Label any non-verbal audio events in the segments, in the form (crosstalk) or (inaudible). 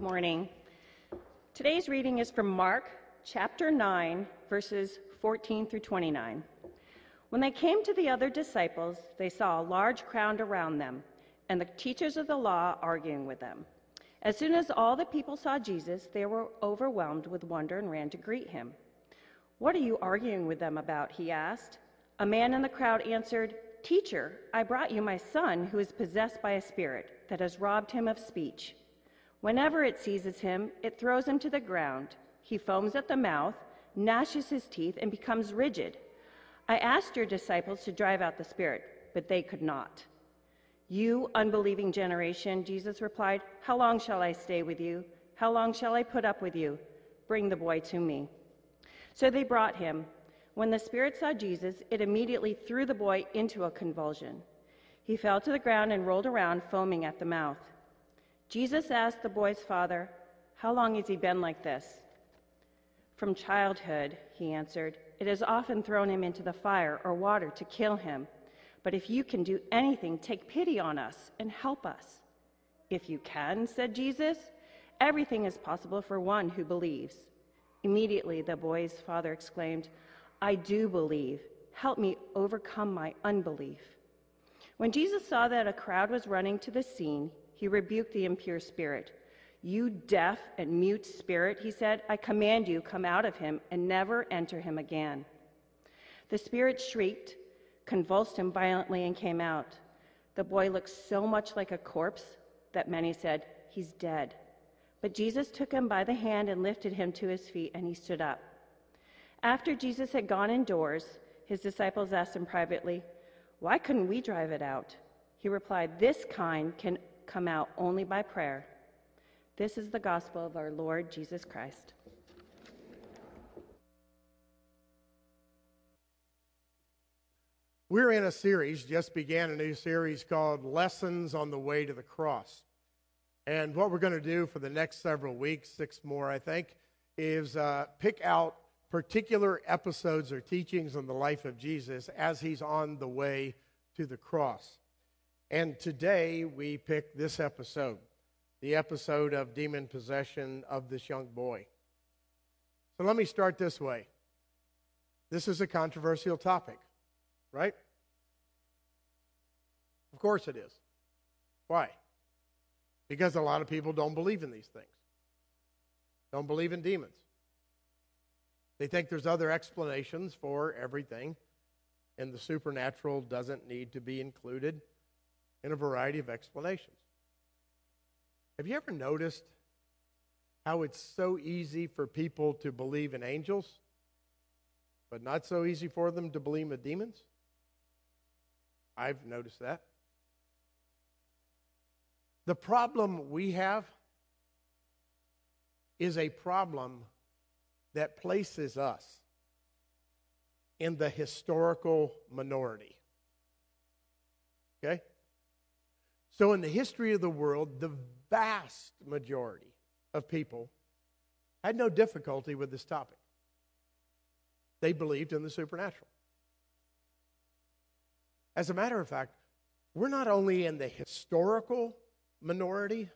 Good morning. Today's reading is from Mark chapter 9, verses 14 through 29. When they came to the other disciples, they saw a large crowd around them and the teachers of the law arguing with them. As soon as all the people saw Jesus, they were overwhelmed with wonder and ran to greet him. What are you arguing with them about? He asked. A man in the crowd answered, Teacher, I brought you my son who is possessed by a spirit that has robbed him of speech. Whenever it seizes him, it throws him to the ground. He foams at the mouth, gnashes his teeth, and becomes rigid. I asked your disciples to drive out the spirit, but they could not. You unbelieving generation, Jesus replied, How long shall I stay with you? How long shall I put up with you? Bring the boy to me. So they brought him. When the spirit saw Jesus, it immediately threw the boy into a convulsion. He fell to the ground and rolled around, foaming at the mouth. Jesus asked the boy's father, How long has he been like this? From childhood, he answered. It has often thrown him into the fire or water to kill him. But if you can do anything, take pity on us and help us. If you can, said Jesus, everything is possible for one who believes. Immediately, the boy's father exclaimed, I do believe. Help me overcome my unbelief. When Jesus saw that a crowd was running to the scene, he rebuked the impure spirit. You deaf and mute spirit, he said, I command you, come out of him and never enter him again. The spirit shrieked, convulsed him violently, and came out. The boy looked so much like a corpse that many said, He's dead. But Jesus took him by the hand and lifted him to his feet, and he stood up. After Jesus had gone indoors, his disciples asked him privately, Why couldn't we drive it out? He replied, This kind can come out only by prayer. This is the gospel of our Lord Jesus Christ. We're in a series, just began a new series called Lessons on the Way to the Cross. And what we're going to do for the next several weeks, six more, I think, is uh, pick out particular episodes or teachings on the life of Jesus as he's on the way to the cross. And today we pick this episode, the episode of demon possession of this young boy. So let me start this way. This is a controversial topic, right? Of course it is. Why? Because a lot of people don't believe in these things, don't believe in demons. They think there's other explanations for everything, and the supernatural doesn't need to be included in a variety of explanations. Have you ever noticed how it's so easy for people to believe in angels, but not so easy for them to believe in demons? I've noticed that. The problem we have is a problem that places us in the historical minority. Okay? So, in the history of the world, the vast majority of people had no difficulty with this topic. They believed in the supernatural. As a matter of fact, we're not only in the historical minority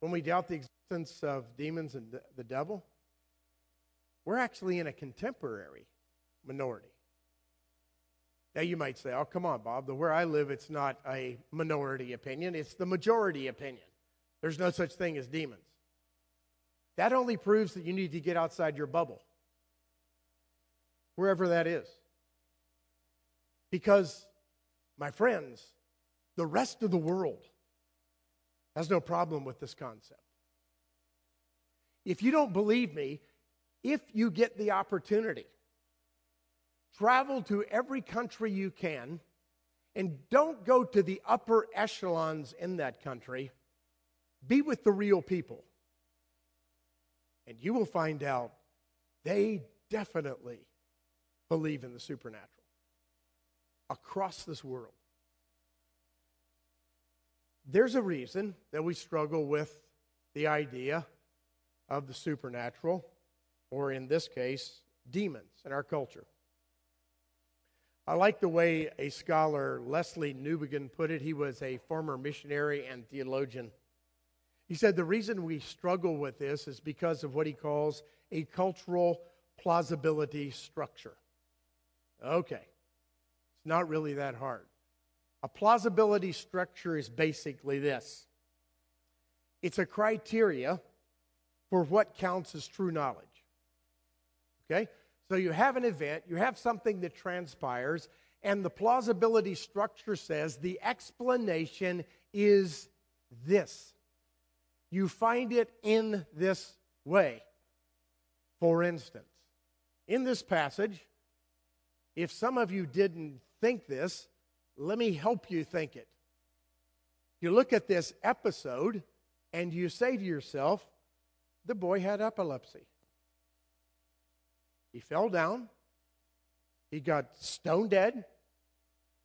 when we doubt the existence of demons and the devil, we're actually in a contemporary minority. Now, you might say, oh, come on, Bob, the where I live, it's not a minority opinion, it's the majority opinion. There's no such thing as demons. That only proves that you need to get outside your bubble, wherever that is. Because, my friends, the rest of the world has no problem with this concept. If you don't believe me, if you get the opportunity, travel to every country you can and don't go to the upper echelons in that country. Be with the real people. And you will find out they definitely believe in the supernatural across this world. There's a reason that we struggle with the idea of the supernatural, or in this case, demons in our culture. I like the way a scholar, Lesslie Newbigin, put it. He was a former missionary and theologian. He said the reason we struggle with this is because of what he calls a cultural plausibility structure. Okay, it's not really that hard. A plausibility structure is basically this it's a criteria for what counts as true knowledge. Okay? So you have an event, you have something that transpires, and the plausibility structure says the explanation is this. You find it in this way. For instance, in this passage, if some of you didn't think this, let me help you think it. You look at this episode and you say to yourself, the boy had epilepsy. He fell down. He got stone dead.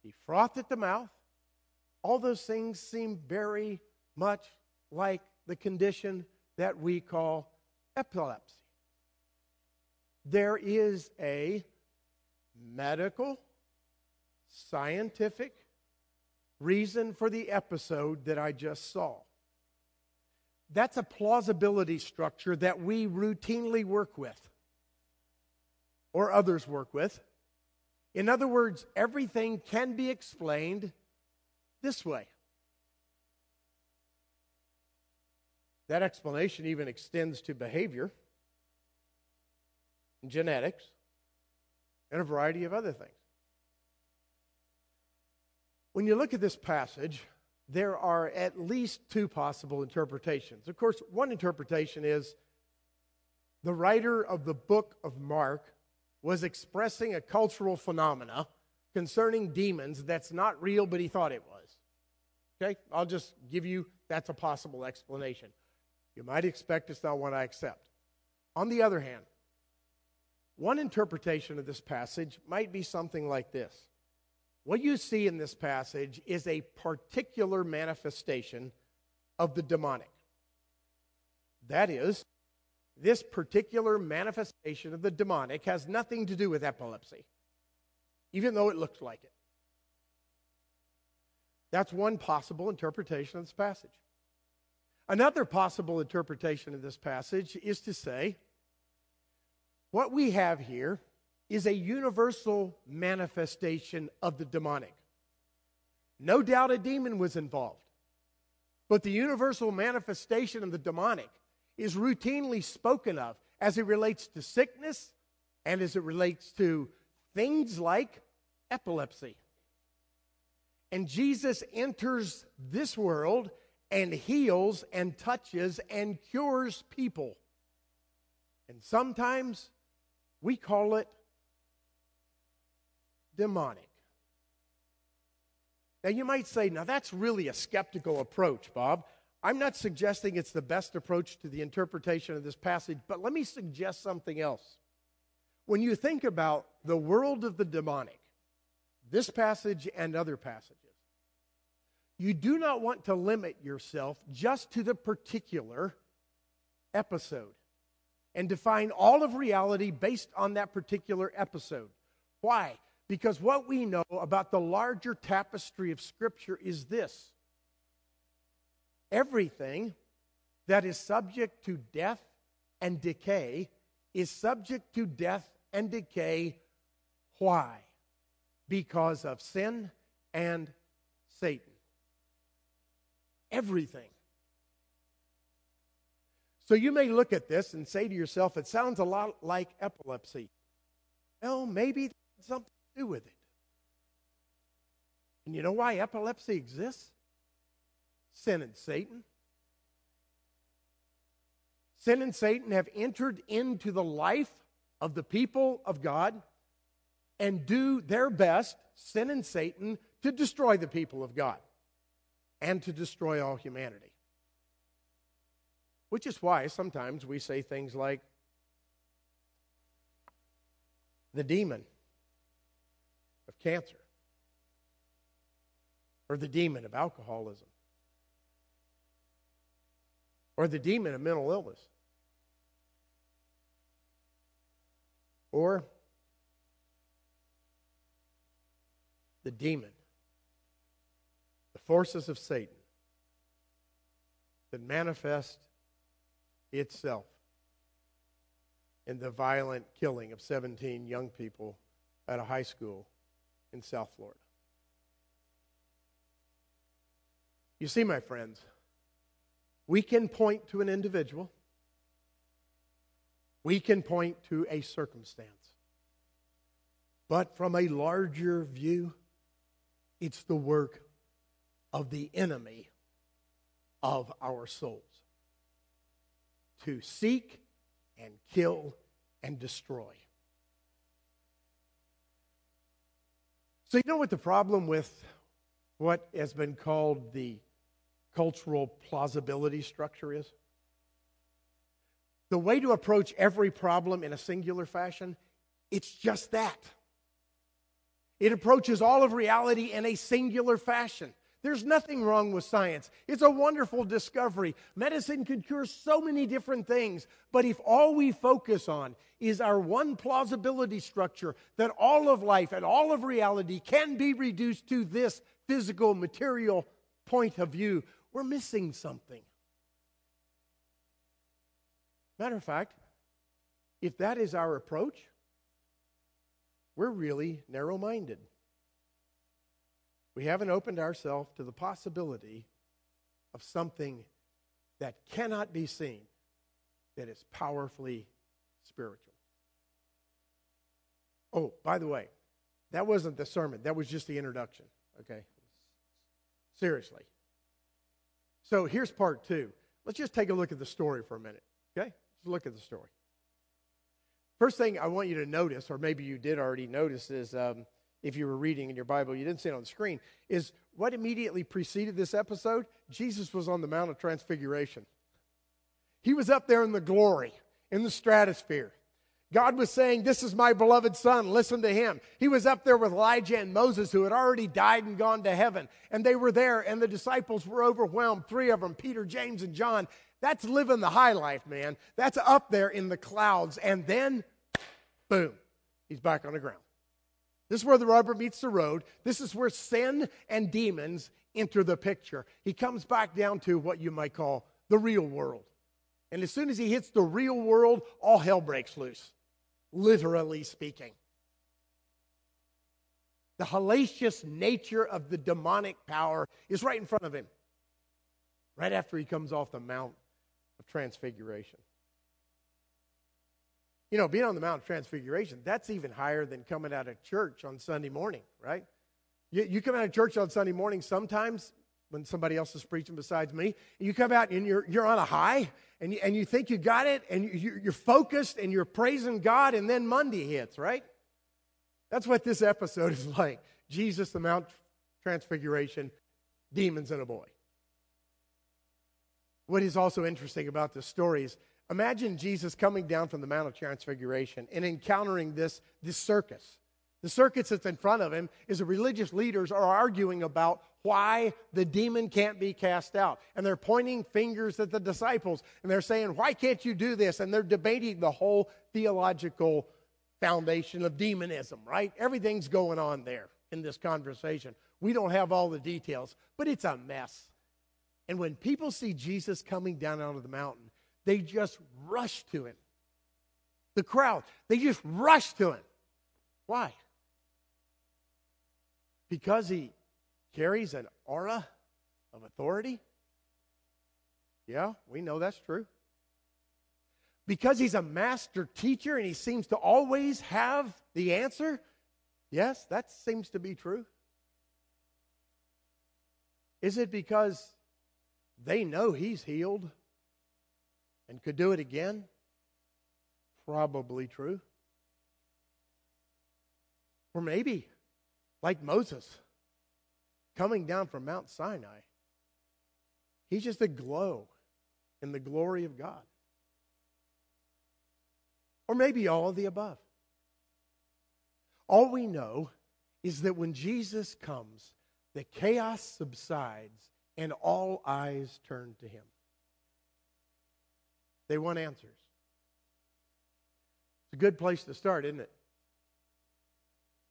He frothed at the mouth. All those things seem very much like the condition that we call epilepsy. There is a medical, scientific reason for the episode that I just saw. That's a plausibility structure that we routinely work with or others work with. In other words, everything can be explained this way. That explanation even extends to behavior, and genetics, and a variety of other things. When you look at this passage, there are at least two possible interpretations. Of course, one interpretation is the writer of the book of Mark was expressing a cultural phenomena concerning demons that's not real, but he thought it was. Okay? I'll just give you that's a possible explanation. You might expect it's not one I accept. On the other hand, one interpretation of this passage might be something like this. What you see in this passage is a particular manifestation of the demonic. That is, this particular manifestation of the demonic has nothing to do with epilepsy, even though it looks like it. That's one possible interpretation of this passage. Another possible interpretation of this passage is to say what we have here is a universal manifestation of the demonic. No doubt a demon was involved, but the universal manifestation of the demonic is routinely spoken of as it relates to sickness and as it relates to things like epilepsy. And Jesus enters this world and heals and touches and cures people. And sometimes we call it demonic. Now, you might say, now that's really a skeptical approach, Bob. I'm not suggesting it's the best approach to the interpretation of this passage, but let me suggest something else. When you think about the world of the demonic, this passage and other passages, you do not want to limit yourself just to the particular episode and define all of reality based on that particular episode. Why? Because what we know about the larger tapestry of Scripture is this Everything that is subject to death and decay is subject to death and decay. Why? Because of sin and Satan. Everything. So you may look at this and say to yourself, it sounds a lot like epilepsy. Well, maybe something to do with it. And you know why epilepsy exists? Sin and Satan. Sin and Satan have entered into the life of the people of God and do their best, sin and Satan, to destroy the people of God and to destroy all humanity. Which is why sometimes we say things like, the demon of cancer, or the demon of alcoholism, or the demon of mental illness. Or the demon, the forces of Satan, that manifest itself in the violent killing of 17 young people at a high school in South Florida. You see, my friends, we can point to an individual, we can point to a circumstance. But from a larger view, it's the work of the enemy of our souls to seek and kill and destroy. So, you know what the problem with what has been called the cultural plausibility structure is? The way to approach every problem in a singular fashion, it's just that. It approaches all of reality in a singular fashion. There's nothing wrong with science. It's a wonderful discovery. Medicine could cure so many different things. But if all we focus on is our one plausibility structure, that all of life and all of reality can be reduced to this physical, material point of view, we're missing something. Matter of fact, if that is our approach, we're really narrow minded. We haven't opened ourselves to the possibility of something that cannot be seen, that is powerfully spiritual. Oh, by the way, that wasn't the sermon, that was just the introduction, okay? Seriously. So here's part two. Let's just take a look at the story for a minute, okay? Let's look at the story. First thing I want you to notice, or maybe you did already notice, is um, if you were reading in your Bible, you didn't see it on the screen, is what immediately preceded this episode? Jesus was on the Mount of Transfiguration. He was up there in the glory, in the stratosphere. God was saying, This is my beloved son, listen to him. He was up there with Elijah and Moses, who had already died and gone to heaven. And they were there, and the disciples were overwhelmed. Three of them, Peter, James, and John. That's living the high life, man. That's up there in the clouds. And then, boom, he's back on the ground. This is where the rubber meets the road. This is where sin and demons enter the picture. He comes back down to what you might call the real world. And as soon as he hits the real world, all hell breaks loose, literally speaking. The hellacious nature of the demonic power is right in front of him, right after he comes off the Mount of Transfiguration. You know, being on the Mount of Transfiguration, that's even higher than coming out of church on Sunday morning, right? You, you come out of church on Sunday morning sometimes when somebody else is preaching besides me, and you come out and you're, you're on a high, and you, and you think you got it, and you, you're focused, and you're praising God, and then Monday hits, right? That's what this episode is (laughs) like. Jesus, the Mount Transfiguration, demons, and a boy. What is also interesting about this story is imagine Jesus coming down from the Mount of Transfiguration and encountering this, this circus. The circus that's in front of him is the religious leaders are arguing about why the demon can't be cast out. And they're pointing fingers at the disciples and they're saying, Why can't you do this? And they're debating the whole theological foundation of demonism, right? Everything's going on there in this conversation. We don't have all the details, but it's a mess. And when people see Jesus coming down out of the mountain, they just rush to him. The crowd, they just rush to him. Why? Because he carries an aura of authority? Yeah, we know that's true. Because he's a master teacher and he seems to always have the answer? Yes, that seems to be true. Is it because they know he's healed and could do it again? Probably true. Or maybe, like Moses, coming down from Mount Sinai, he's just aglow in the glory of God. Or maybe all of the above. All we know is that when Jesus comes, the chaos subsides and all eyes turn to him. They want answers. It's a good place to start, isn't it?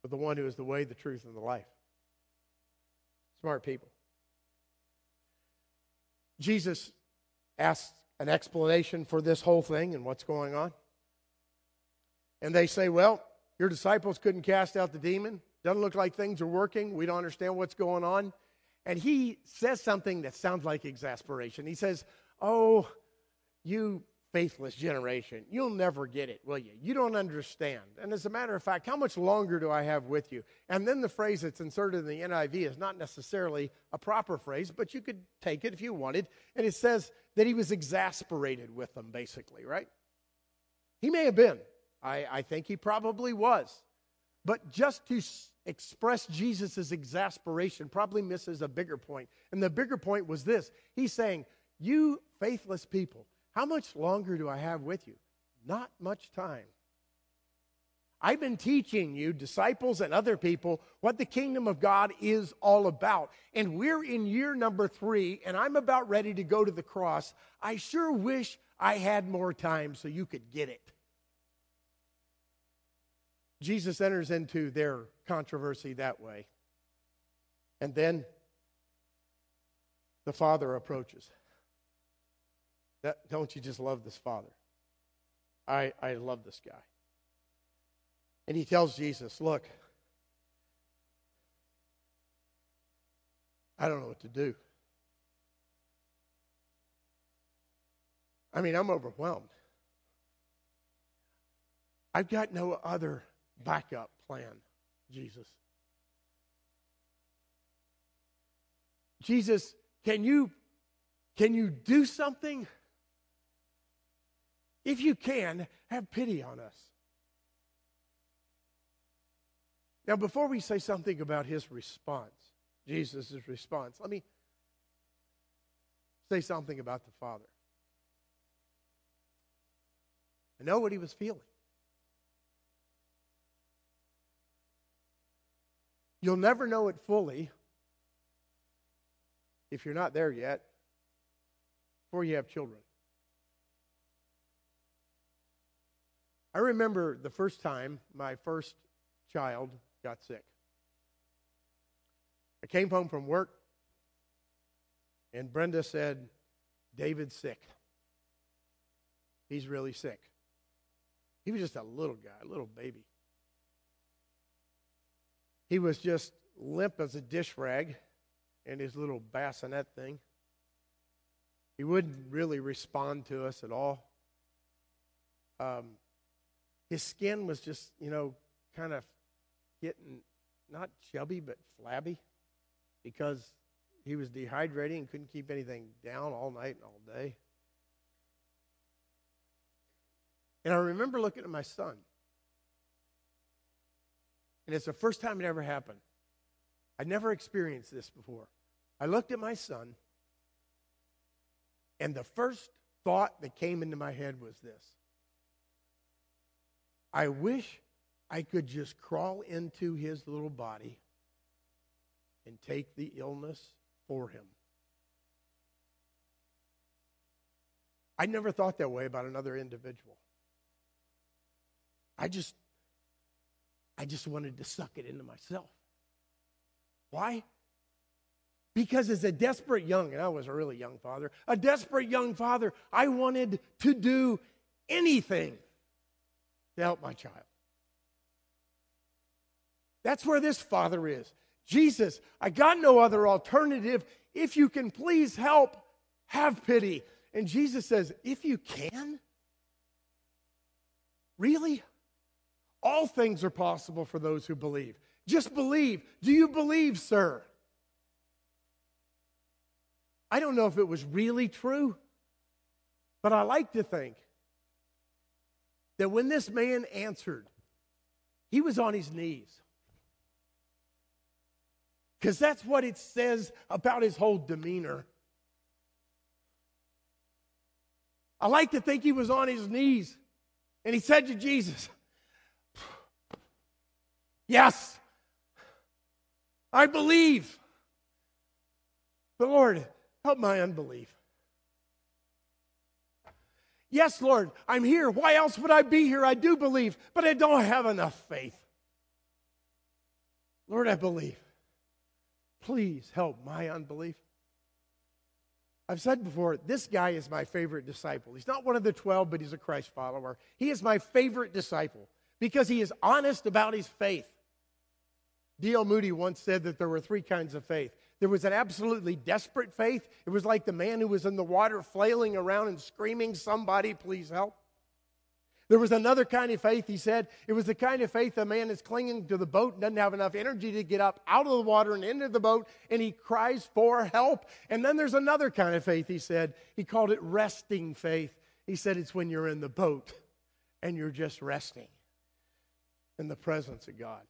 The one who is the way, the truth, and the life. Smart people. Jesus asks an explanation for this whole thing and what's going on. And they say, Well, your disciples couldn't cast out the demon. Doesn't look like things are working. We don't understand what's going on. And he says something that sounds like exasperation. He says, Oh, you faithless generation. You'll never get it, will you? You don't understand. And as a matter of fact, how much longer do I have with you? And then the phrase that's inserted in the NIV is not necessarily a proper phrase, but you could take it if you wanted. And it says that he was exasperated with them, basically, right? He may have been. I, I think he probably was. But just to s- express Jesus' exasperation probably misses a bigger point. And the bigger point was this He's saying, You faithless people, how much longer do I have with you? Not much time. I've been teaching you, disciples and other people, what the kingdom of God is all about. And we're in year number three, and I'm about ready to go to the cross. I sure wish I had more time so you could get it. Jesus enters into their controversy that way. And then the Father approaches. That, don't you just love this father? I, I love this guy. And he tells Jesus, Look, I don't know what to do. I mean, I'm overwhelmed. I've got no other backup plan, Jesus. Jesus, can you can you do something? If you can, have pity on us. Now, before we say something about his response, Jesus' response, let me say something about the Father. I know what he was feeling. You'll never know it fully if you're not there yet before you have children. I remember the first time my first child got sick. I came home from work, and Brenda said, David's sick. He's really sick. He was just a little guy, a little baby. He was just limp as a dish rag in his little bassinet thing. He wouldn't really respond to us at all. Um, his skin was just, you know, kind of getting not chubby, but flabby because he was dehydrating and couldn't keep anything down all night and all day. And I remember looking at my son. And it's the first time it ever happened. I'd never experienced this before. I looked at my son, and the first thought that came into my head was this I wish I could just crawl into his little body and take the illness for him. I never thought that way about another individual. I just I just wanted to suck it into myself. Why? Because as a desperate young, and I was a really young father, a desperate young father, I wanted to do anything to help my child. That's where this father is. Jesus, I got no other alternative. If you can please help, have pity. And Jesus says, If you can? Really? All things are possible for those who believe. Just believe. Do you believe, sir? I don't know if it was really true, but I like to think that when this man answered, he was on his knees. Because that's what it says about his whole demeanor. I like to think he was on his knees and he said to Jesus, Yes, I believe. But Lord, help my unbelief. Yes, Lord, I'm here. Why else would I be here? I do believe, but I don't have enough faith. Lord, I believe. Please help my unbelief. I've said before, this guy is my favorite disciple. He's not one of the 12, but he's a Christ follower. He is my favorite disciple because he is honest about his faith. D.L. Moody once said that there were three kinds of faith. There was an absolutely desperate faith. It was like the man who was in the water flailing around and screaming, Somebody, please help. There was another kind of faith, he said. It was the kind of faith a man is clinging to the boat and doesn't have enough energy to get up out of the water and into the boat, and he cries for help. And then there's another kind of faith, he said. He called it resting faith. He said it's when you're in the boat and you're just resting in the presence of God.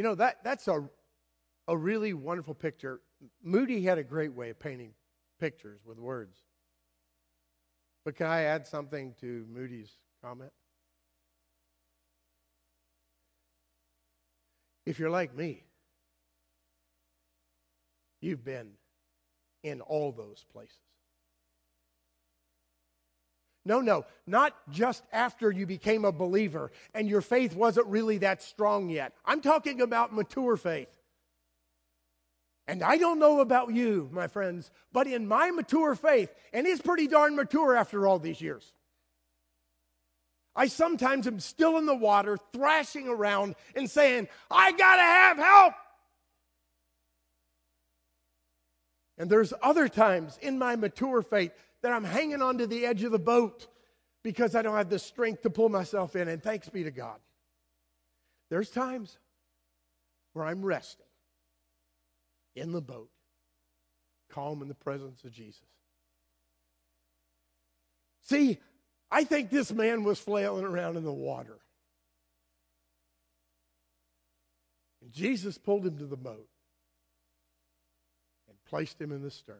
You know, that, that's a, a really wonderful picture. Moody had a great way of painting pictures with words. But can I add something to Moody's comment? If you're like me, you've been in all those places. No, no, not just after you became a believer and your faith wasn't really that strong yet. I'm talking about mature faith. And I don't know about you, my friends, but in my mature faith, and it's pretty darn mature after all these years, I sometimes am still in the water, thrashing around and saying, I gotta have help. And there's other times in my mature faith that I'm hanging onto the edge of the boat because I don't have the strength to pull myself in. And thanks be to God. There's times where I'm resting in the boat, calm in the presence of Jesus. See, I think this man was flailing around in the water. And Jesus pulled him to the boat and placed him in the stern.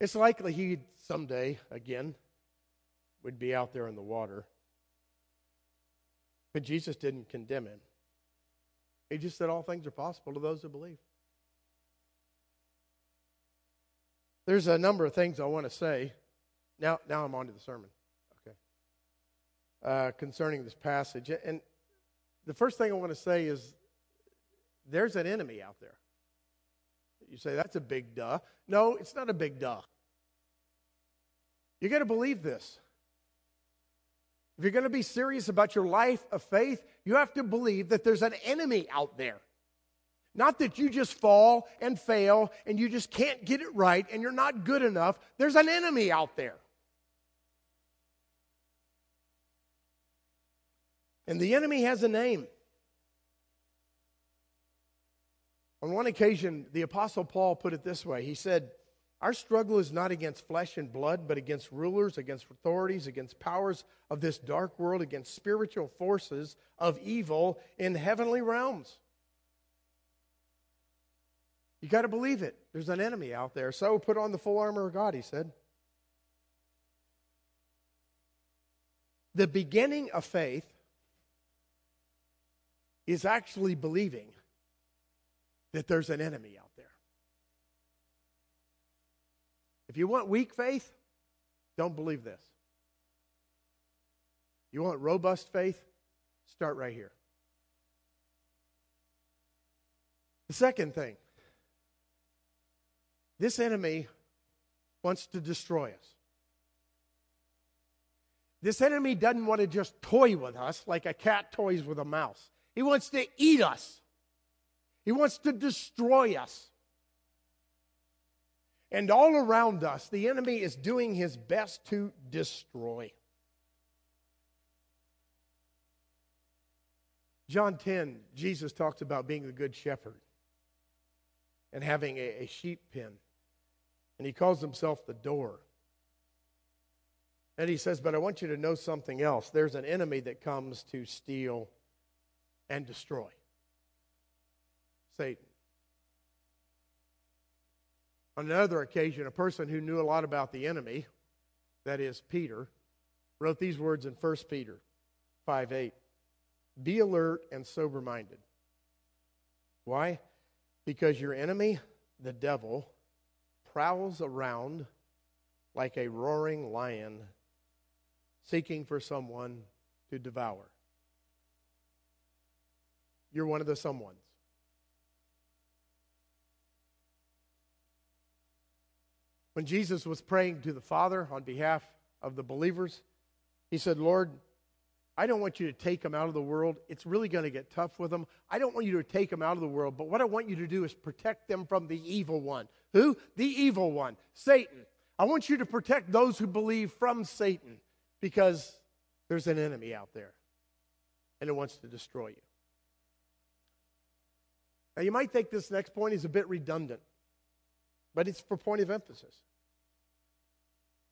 It's likely he someday, again, would be out there in the water. But Jesus didn't condemn him. He just said all things are possible to those who believe. There's a number of things I want to say. Now, now I'm on to the sermon. Okay. Uh, concerning this passage. And the first thing I want to say is there's an enemy out there. You say, that's a big duh. No, it's not a big duh. You got to believe this. If you're going to be serious about your life of faith, you have to believe that there's an enemy out there. Not that you just fall and fail and you just can't get it right and you're not good enough. There's an enemy out there. And the enemy has a name. On one occasion, the Apostle Paul put it this way He said, Our struggle is not against flesh and blood, but against rulers, against authorities, against powers of this dark world, against spiritual forces of evil in heavenly realms. You got to believe it. There's an enemy out there. So put on the full armor of God, he said. The beginning of faith is actually believing that there's an enemy out there. If you want weak faith, don't believe this. You want robust faith? Start right here. The second thing this enemy wants to destroy us. This enemy doesn't want to just toy with us like a cat toys with a mouse. He wants to eat us. He wants to destroy us. And all around us, the enemy is doing his best to destroy. John 10, Jesus talks about being the good shepherd and having a, a sheep pen. And he calls himself the door. And he says, But I want you to know something else. There's an enemy that comes to steal and destroy. Satan. On another occasion, a person who knew a lot about the enemy, that is Peter, wrote these words in 1 Peter 5 8. Be alert and sober minded. Why? Because your enemy, the devil, prowls around like a roaring lion seeking for someone to devour. You're one of the someones. When Jesus was praying to the Father on behalf of the believers, he said, Lord, I don't want you to take them out of the world. It's really going to get tough with them. I don't want you to take them out of the world, but what I want you to do is protect them from the evil one. Who? The evil one, Satan. I want you to protect those who believe from Satan because there's an enemy out there and it wants to destroy you. Now, you might think this next point is a bit redundant, but it's for point of emphasis.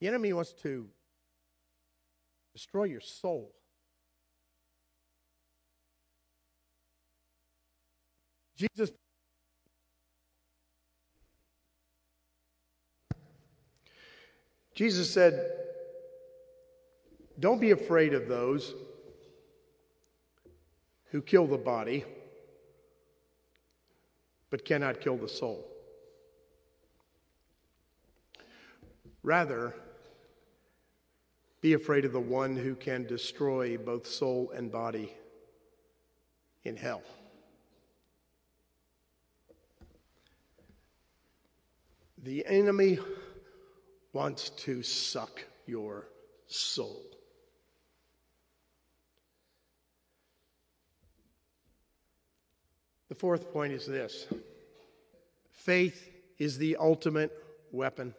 The enemy wants to destroy your soul. Jesus Jesus said, Don't be afraid of those who kill the body, but cannot kill the soul. Rather, be afraid of the one who can destroy both soul and body in hell. The enemy wants to suck your soul. The fourth point is this faith is the ultimate weapon,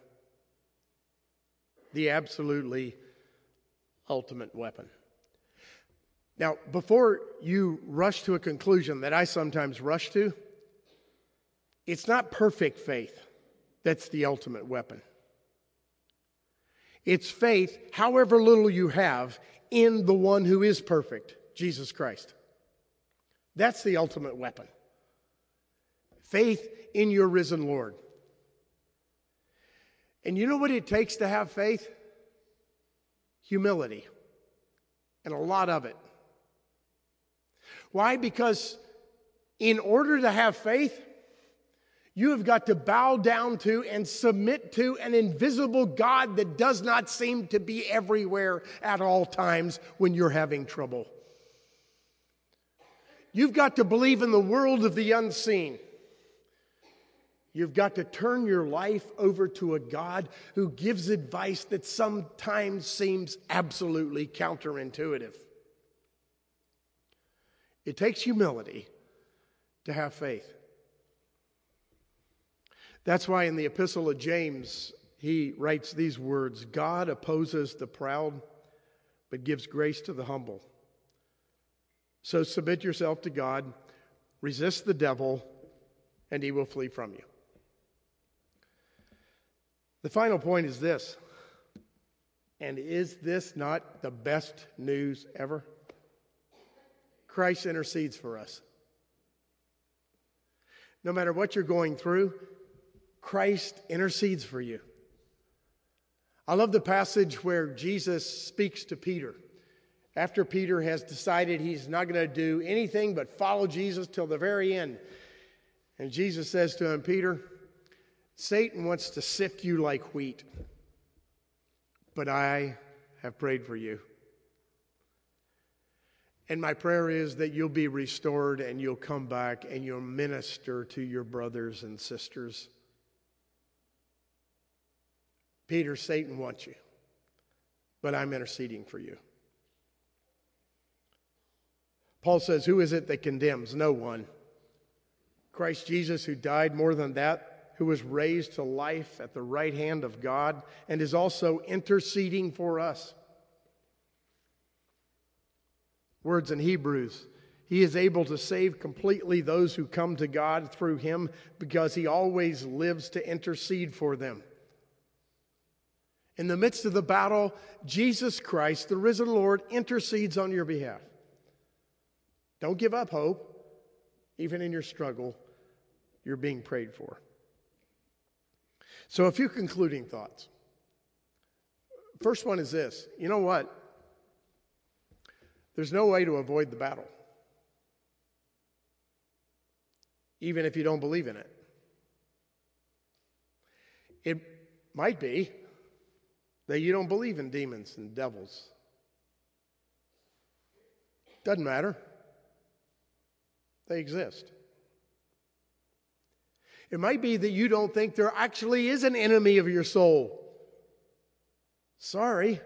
the absolutely ultimate weapon. Now, before you rush to a conclusion that I sometimes rush to, it's not perfect faith that's the ultimate weapon. It's faith, however little you have, in the one who is perfect, Jesus Christ. That's the ultimate weapon. Faith in your risen Lord. And you know what it takes to have faith? Humility. And a lot of it. Why? Because in order to have faith, you have got to bow down to and submit to an invisible God that does not seem to be everywhere at all times when you're having trouble. You've got to believe in the world of the unseen. You've got to turn your life over to a God who gives advice that sometimes seems absolutely counterintuitive. It takes humility to have faith. That's why in the Epistle of James, he writes these words God opposes the proud, but gives grace to the humble. So submit yourself to God, resist the devil, and he will flee from you. The final point is this. And is this not the best news ever? Christ intercedes for us. No matter what you're going through, Christ intercedes for you. I love the passage where Jesus speaks to Peter. After Peter has decided he's not going to do anything but follow Jesus till the very end. And Jesus says to him, Peter, Satan wants to sift you like wheat, but I have prayed for you. And my prayer is that you'll be restored and you'll come back and you'll minister to your brothers and sisters. Peter, Satan wants you, but I'm interceding for you. Paul says, Who is it that condemns? No one. Christ Jesus, who died more than that, who was raised to life at the right hand of God, and is also interceding for us. Words in Hebrews. He is able to save completely those who come to God through him because he always lives to intercede for them. In the midst of the battle, Jesus Christ, the risen Lord, intercedes on your behalf. Don't give up hope. Even in your struggle, you're being prayed for. So, a few concluding thoughts. First one is this you know what? There's no way to avoid the battle, even if you don't believe in it. It might be that you don't believe in demons and devils. Doesn't matter. They exist. It might be that you don't think there actually is an enemy of your soul. Sorry,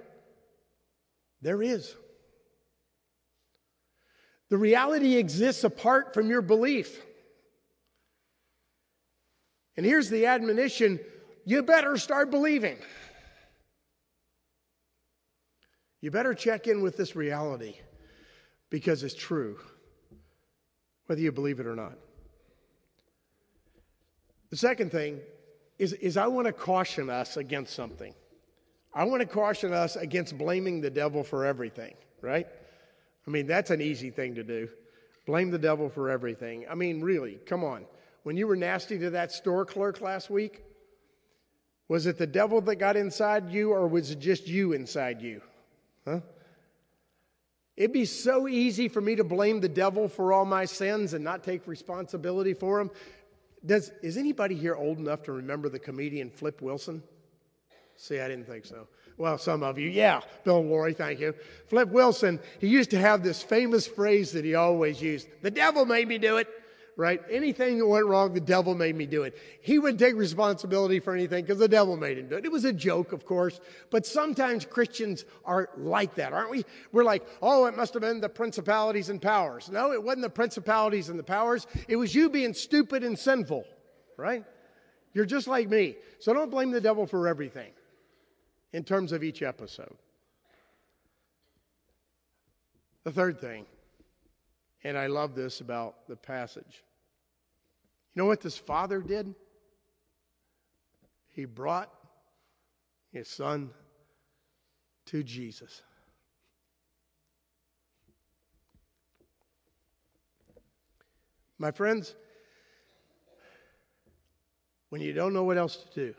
there is. The reality exists apart from your belief. And here's the admonition you better start believing. You better check in with this reality because it's true, whether you believe it or not. The second thing is, is I want to caution us against something. I want to caution us against blaming the devil for everything, right? I mean, that's an easy thing to do. Blame the devil for everything. I mean, really, come on. When you were nasty to that store clerk last week, was it the devil that got inside you or was it just you inside you? Huh? It'd be so easy for me to blame the devil for all my sins and not take responsibility for them. Does, is anybody here old enough to remember the comedian Flip Wilson? See, I didn't think so. Well, some of you, yeah. Bill Laurie, thank you. Flip Wilson, he used to have this famous phrase that he always used The devil made me do it right? Anything that went wrong, the devil made me do it. He wouldn't take responsibility for anything because the devil made him do it. It was a joke, of course, but sometimes Christians are like that, aren't we? We're like, oh, it must have been the principalities and powers. No, it wasn't the principalities and the powers. It was you being stupid and sinful, right? You're just like me. So don't blame the devil for everything in terms of each episode. The third thing, and I love this about the passage know what this father did? He brought his son to Jesus. My friends, when you don't know what else to do,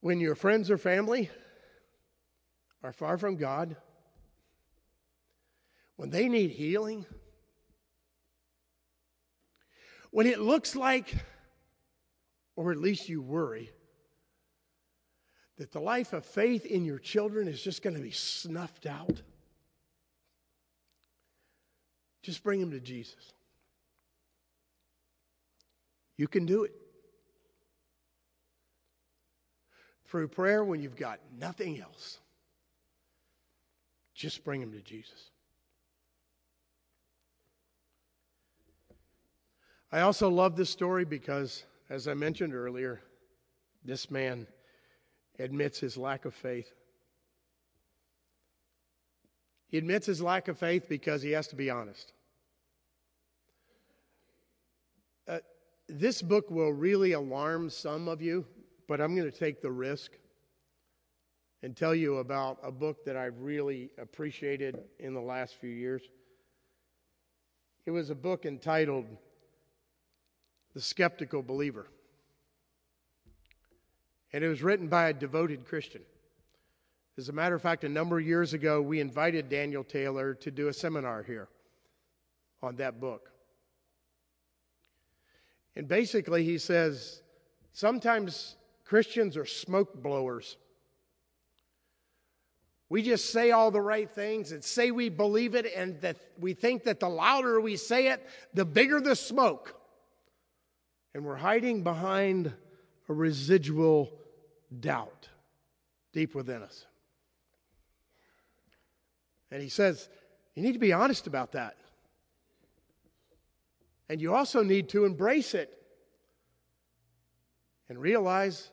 when your friends or family are far from God, when they need healing, when it looks like, or at least you worry, that the life of faith in your children is just going to be snuffed out, just bring them to Jesus. You can do it. Through prayer when you've got nothing else, just bring them to Jesus. I also love this story because, as I mentioned earlier, this man admits his lack of faith. He admits his lack of faith because he has to be honest. Uh, this book will really alarm some of you, but I'm going to take the risk and tell you about a book that I've really appreciated in the last few years. It was a book entitled the Skeptical Believer. And it was written by a devoted Christian. As a matter of fact, a number of years ago, we invited Daniel Taylor to do a seminar here on that book. And basically, he says sometimes Christians are smoke blowers. We just say all the right things and say we believe it, and that we think that the louder we say it, the bigger the smoke and we're hiding behind a residual doubt deep within us. And he says, you need to be honest about that. And you also need to embrace it and realize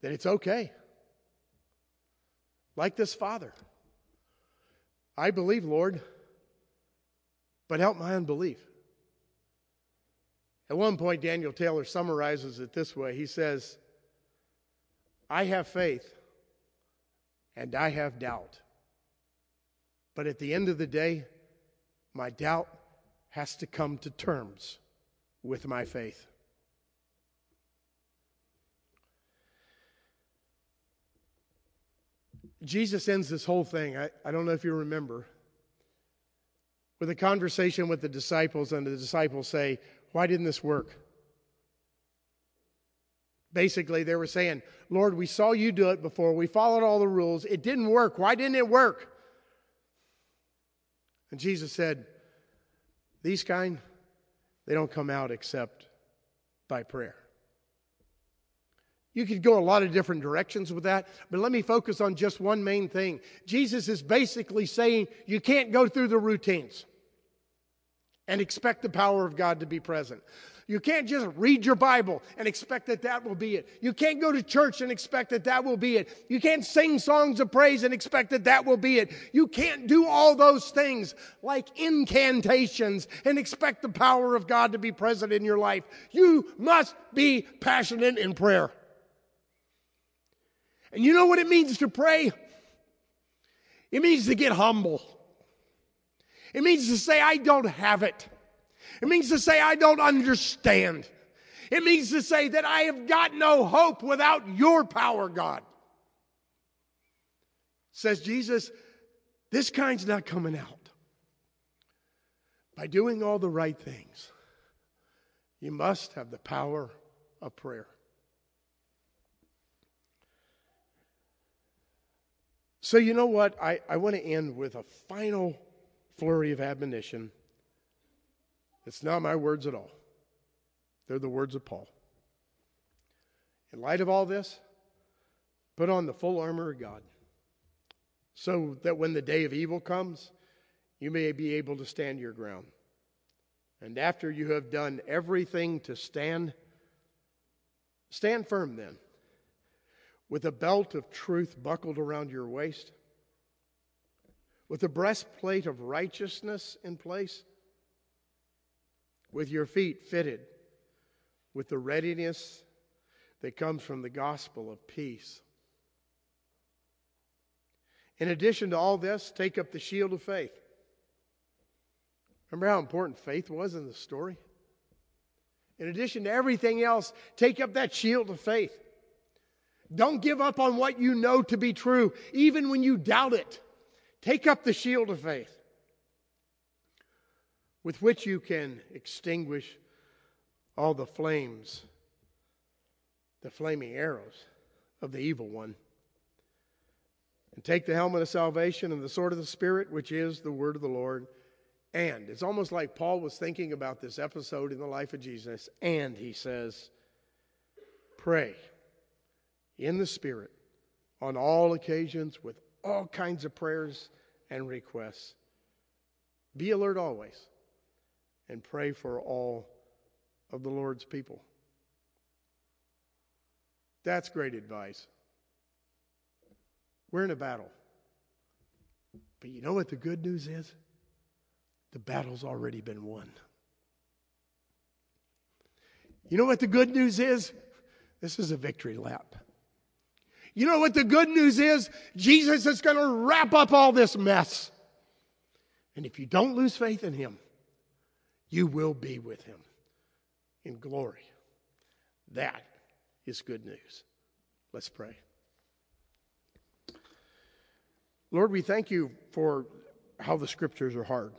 that it's okay. Like this father. I believe, Lord, but help my unbelief. At one point, Daniel Taylor summarizes it this way He says, I have faith and I have doubt. But at the end of the day, my doubt has to come to terms with my faith. Jesus ends this whole thing, I, I don't know if you remember, with a conversation with the disciples, and the disciples say, why didn't this work? Basically, they were saying, Lord, we saw you do it before. We followed all the rules. It didn't work. Why didn't it work? And Jesus said, These kind, they don't come out except by prayer. You could go a lot of different directions with that, but let me focus on just one main thing. Jesus is basically saying you can't go through the routines and expect the power of God to be present. You can't just read your Bible and expect that that will be it. You can't go to church and expect that that will be it. You can't sing songs of praise and expect that that will be it. You can't do all those things like incantations and expect the power of God to be present in your life. You must be passionate in prayer. And you know what it means to pray? It means to get humble. It means to say, I don't have it. It means to say, I don't understand. It means to say that I have got no hope without your power, God. Says Jesus, this kind's not coming out. By doing all the right things, you must have the power of prayer. So, you know what? I, I want to end with a final flurry of admonition it's not my words at all, they're the words of Paul. In light of all this, put on the full armor of God so that when the day of evil comes, you may be able to stand your ground. And after you have done everything to stand, stand firm then, with a belt of truth buckled around your waist, with the breastplate of righteousness in place with your feet fitted with the readiness that comes from the gospel of peace. In addition to all this, take up the shield of faith. Remember how important faith was in the story? In addition to everything else, take up that shield of faith. Don't give up on what you know to be true, even when you doubt it. Take up the shield of faith with which you can extinguish all the flames, the flaming arrows of the evil one. And take the helmet of salvation and the sword of the Spirit, which is the word of the Lord. And it's almost like Paul was thinking about this episode in the life of Jesus. And he says, Pray in the Spirit on all occasions with all kinds of prayers and requests. Be alert always and pray for all of the Lord's people. That's great advice. We're in a battle. But you know what the good news is? The battle's already been won. You know what the good news is? This is a victory lap. You know what the good news is? Jesus is going to wrap up all this mess. And if you don't lose faith in Him, you will be with him in glory. That is good news. Let's pray. Lord, we thank you for how the scriptures are hard.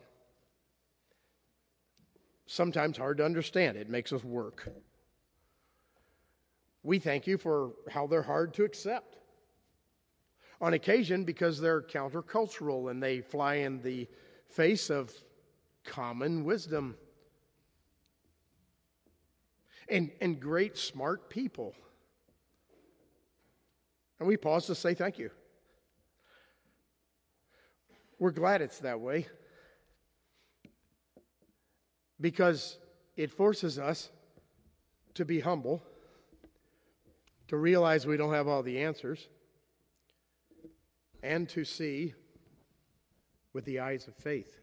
Sometimes hard to understand, it makes us work. We thank you for how they're hard to accept. On occasion, because they're countercultural and they fly in the face of common wisdom. And, and great, smart people. And we pause to say thank you. We're glad it's that way because it forces us to be humble, to realize we don't have all the answers, and to see with the eyes of faith.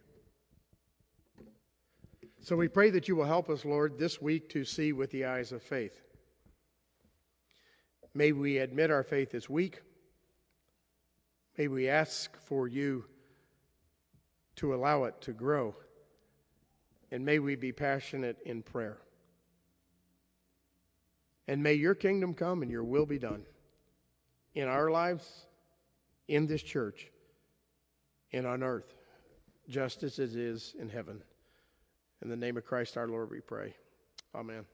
So we pray that you will help us, Lord, this week to see with the eyes of faith. May we admit our faith is weak. May we ask for you to allow it to grow. And may we be passionate in prayer. And may your kingdom come and your will be done in our lives, in this church, and on earth, just as it is in heaven. In the name of Christ our Lord, we pray. Amen.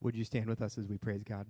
Would you stand with us as we praise God?